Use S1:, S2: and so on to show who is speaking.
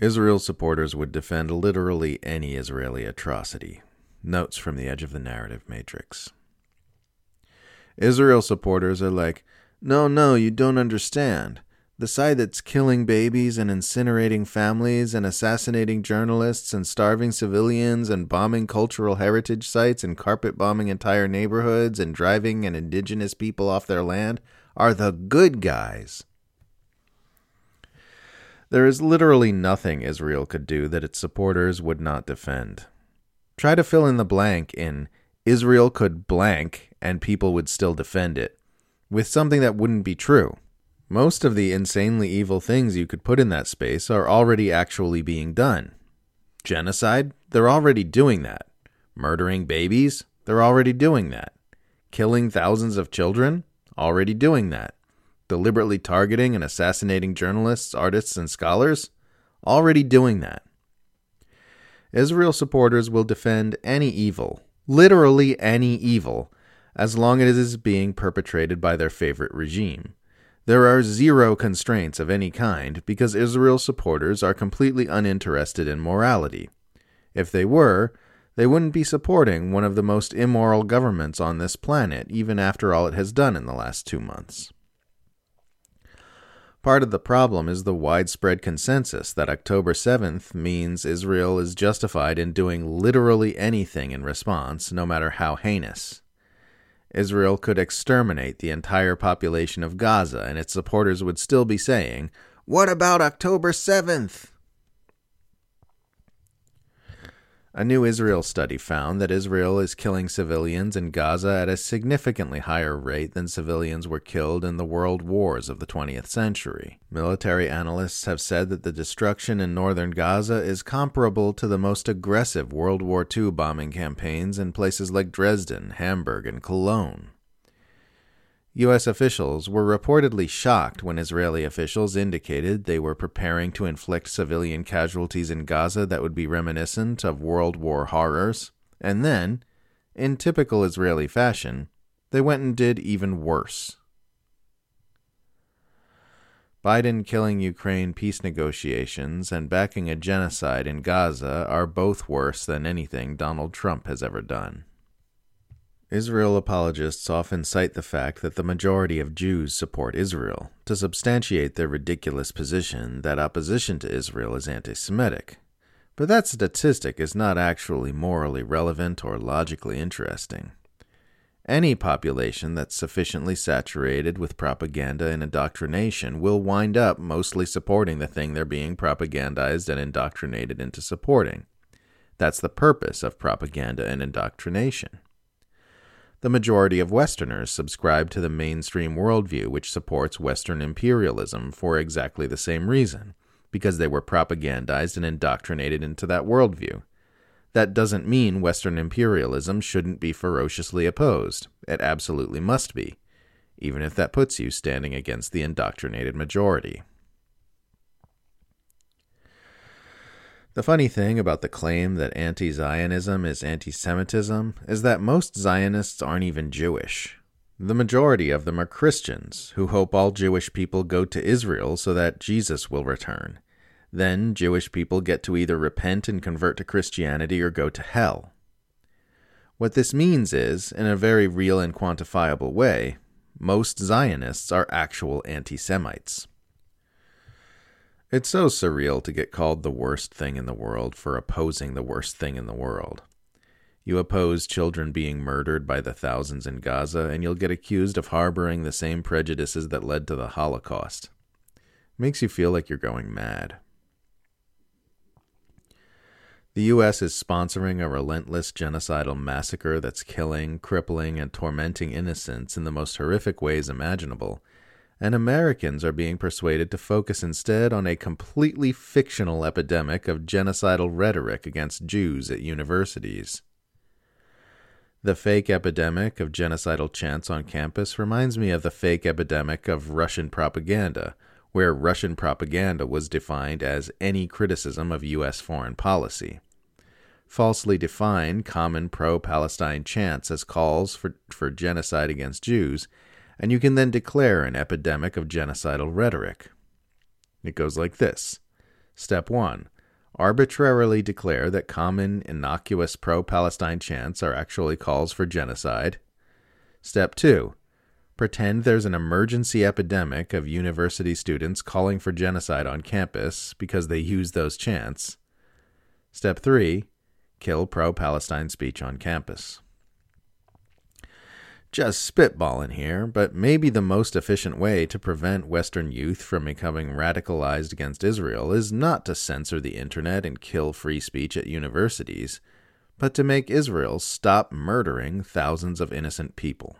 S1: Israel supporters would defend literally any Israeli atrocity. Notes from the edge of the narrative matrix. Israel supporters are like, no, no, you don't understand. The side that's killing babies and incinerating families and assassinating journalists and starving civilians and bombing cultural heritage sites and carpet bombing entire neighborhoods and driving an indigenous people off their land are the good guys. There is literally nothing Israel could do that its supporters would not defend. Try to fill in the blank in Israel could blank and people would still defend it with something that wouldn't be true. Most of the insanely evil things you could put in that space are already actually being done. Genocide? They're already doing that. Murdering babies? They're already doing that. Killing thousands of children? Already doing that deliberately targeting and assassinating journalists, artists, and scholars? Already doing that. Israel supporters will defend any evil, literally any evil, as long as it is being perpetrated by their favorite regime. There are zero constraints of any kind because Israel supporters are completely uninterested in morality. If they were, they wouldn't be supporting one of the most immoral governments on this planet, even after all it has done in the last two months. Part of the problem is the widespread consensus that October 7th means Israel is justified in doing literally anything in response, no matter how heinous. Israel could exterminate the entire population of Gaza, and its supporters would still be saying, What about October 7th? A new Israel study found that Israel is killing civilians in Gaza at a significantly higher rate than civilians were killed in the world wars of the 20th century. Military analysts have said that the destruction in northern Gaza is comparable to the most aggressive World War II bombing campaigns in places like Dresden, Hamburg, and Cologne. U.S. officials were reportedly shocked when Israeli officials indicated they were preparing to inflict civilian casualties in Gaza that would be reminiscent of World War horrors, and then, in typical Israeli fashion, they went and did even worse. Biden killing Ukraine peace negotiations and backing a genocide in Gaza are both worse than anything Donald Trump has ever done. Israel apologists often cite the fact that the majority of Jews support Israel to substantiate their ridiculous position that opposition to Israel is anti Semitic. But that statistic is not actually morally relevant or logically interesting. Any population that's sufficiently saturated with propaganda and indoctrination will wind up mostly supporting the thing they're being propagandized and indoctrinated into supporting. That's the purpose of propaganda and indoctrination the majority of Westerners subscribe to the mainstream worldview which supports Western imperialism for exactly the same reason, because they were propagandized and indoctrinated into that worldview. That doesn't mean Western imperialism shouldn't be ferociously opposed. It absolutely must be, even if that puts you standing against the indoctrinated majority. The funny thing about the claim that anti Zionism is anti Semitism is that most Zionists aren't even Jewish. The majority of them are Christians who hope all Jewish people go to Israel so that Jesus will return. Then Jewish people get to either repent and convert to Christianity or go to hell. What this means is, in a very real and quantifiable way, most Zionists are actual anti Semites. It's so surreal to get called the worst thing in the world for opposing the worst thing in the world. You oppose children being murdered by the thousands in Gaza, and you'll get accused of harboring the same prejudices that led to the Holocaust. makes you feel like you're going mad. The U.S. is sponsoring a relentless genocidal massacre that's killing, crippling, and tormenting innocents in the most horrific ways imaginable and Americans are being persuaded to focus instead on a completely fictional epidemic of genocidal rhetoric against Jews at universities. The fake epidemic of genocidal chants on campus reminds me of the fake epidemic of Russian propaganda, where Russian propaganda was defined as any criticism of U.S. foreign policy. Falsely define common pro Palestine chants as calls for, for genocide against Jews and you can then declare an epidemic of genocidal rhetoric. It goes like this Step 1 arbitrarily declare that common, innocuous pro Palestine chants are actually calls for genocide. Step 2 pretend there's an emergency epidemic of university students calling for genocide on campus because they use those chants. Step 3 kill pro Palestine speech on campus. Just spitballing here, but maybe the most efficient way to prevent Western youth from becoming radicalized against Israel is not to censor the internet and kill free speech at universities, but to make Israel stop murdering thousands of innocent people.